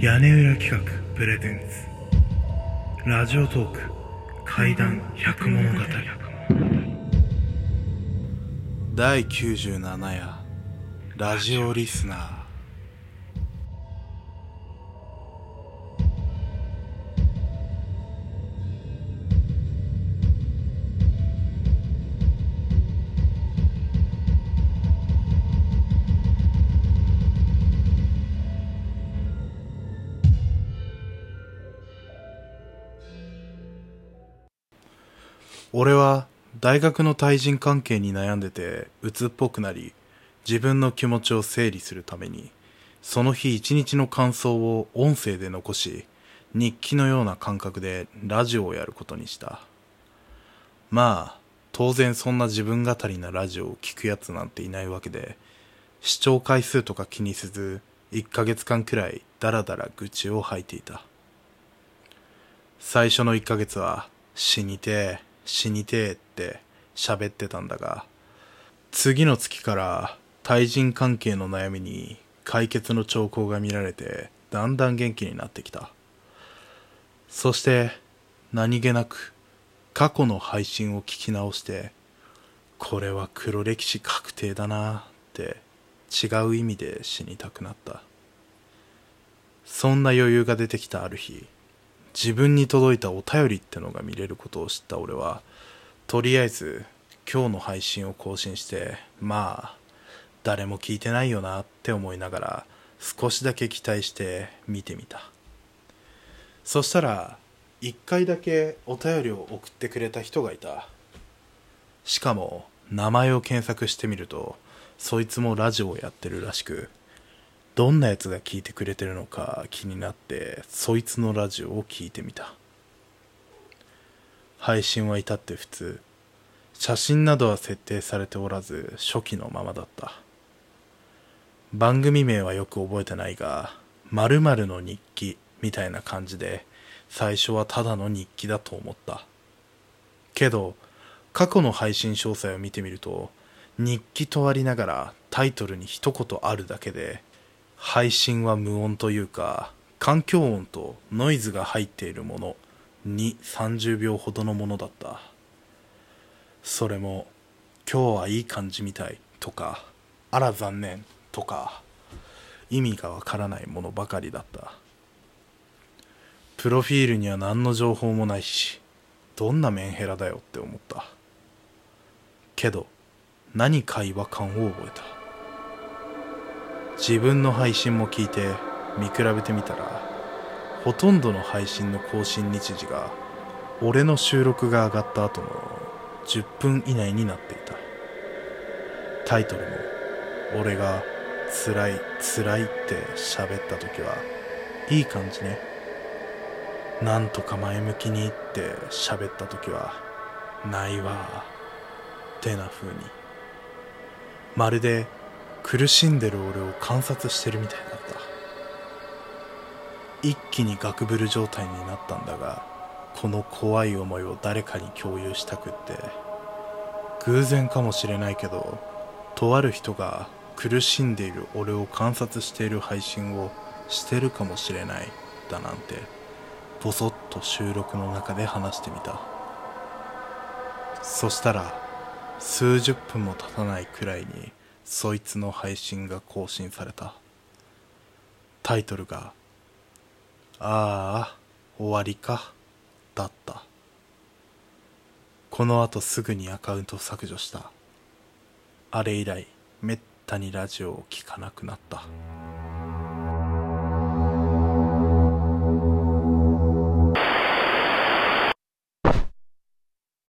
屋根裏企画プレゼンツ。ラジオトーク怪談百物語。第97夜ラジオリスナー。俺は大学の対人関係に悩んでて鬱っぽくなり自分の気持ちを整理するためにその日一日の感想を音声で残し日記のような感覚でラジオをやることにした。まあ当然そんな自分語りなラジオを聞くやつなんていないわけで視聴回数とか気にせず1ヶ月間くらいダラダラ愚痴を吐いていた。最初の1ヶ月は死にてえ死にてえって喋ってたんだが次の月から対人関係の悩みに解決の兆候が見られてだんだん元気になってきた。そして何気なく過去の配信を聞き直してこれは黒歴史確定だなって違う意味で死にたくなった。そんな余裕が出てきたある日自分に届いたお便りってのが見れることを知った俺はとりあえず今日の配信を更新してまあ誰も聞いてないよなって思いながら少しだけ期待して見てみた。そしたら1回だけお便りを送ってくれた人がいた。しかも名前を検索してみるとそいつもラジオをやってるらしくどんなやつが聞いてくれてるのか気になってそいつのラジオを聞いてみた。配信は至って普通。写真などは設定されておらず初期のままだった。番組名はよく覚えてないが〇〇の日記みたいな感じで最初はただの日記だと思った。けど過去の配信詳細を見てみると日記とありながらタイトルに一言あるだけで配信は無音というか環境音とノイズが入っているものに30秒ほどのものだった。それも今日はいい感じみたいとかあら残念とか意味がわからないものばかりだった。プロフィールには何の情報もないしどんなメンヘラだよって思った。けど何か違和感を覚えた。自分の配信も聞いて見比べてみたらほとんどの配信の更新日時が俺の収録が上がった後の10分以内になっていた。タイトルも俺が辛い辛いって喋った時はいい感じね。なんとか前向きにって喋った時はないわってな風に。まるで苦しんでる俺を観察してるみたいだった。一気にガクブル状態になったんだがこの怖い思いを誰かに共有したくって。偶然かもしれないけどとある人が苦しんでいる俺を観察している配信をしてるかもしれないだなんてボソッと収録の中で話してみた。そしたら数十分も経たないくらいにそいつの配信が更新された。タイトルが「ああ終わりか」だった。このあとすぐにアカウント削除した。あれ以来めったにラジオを聴かなくなった。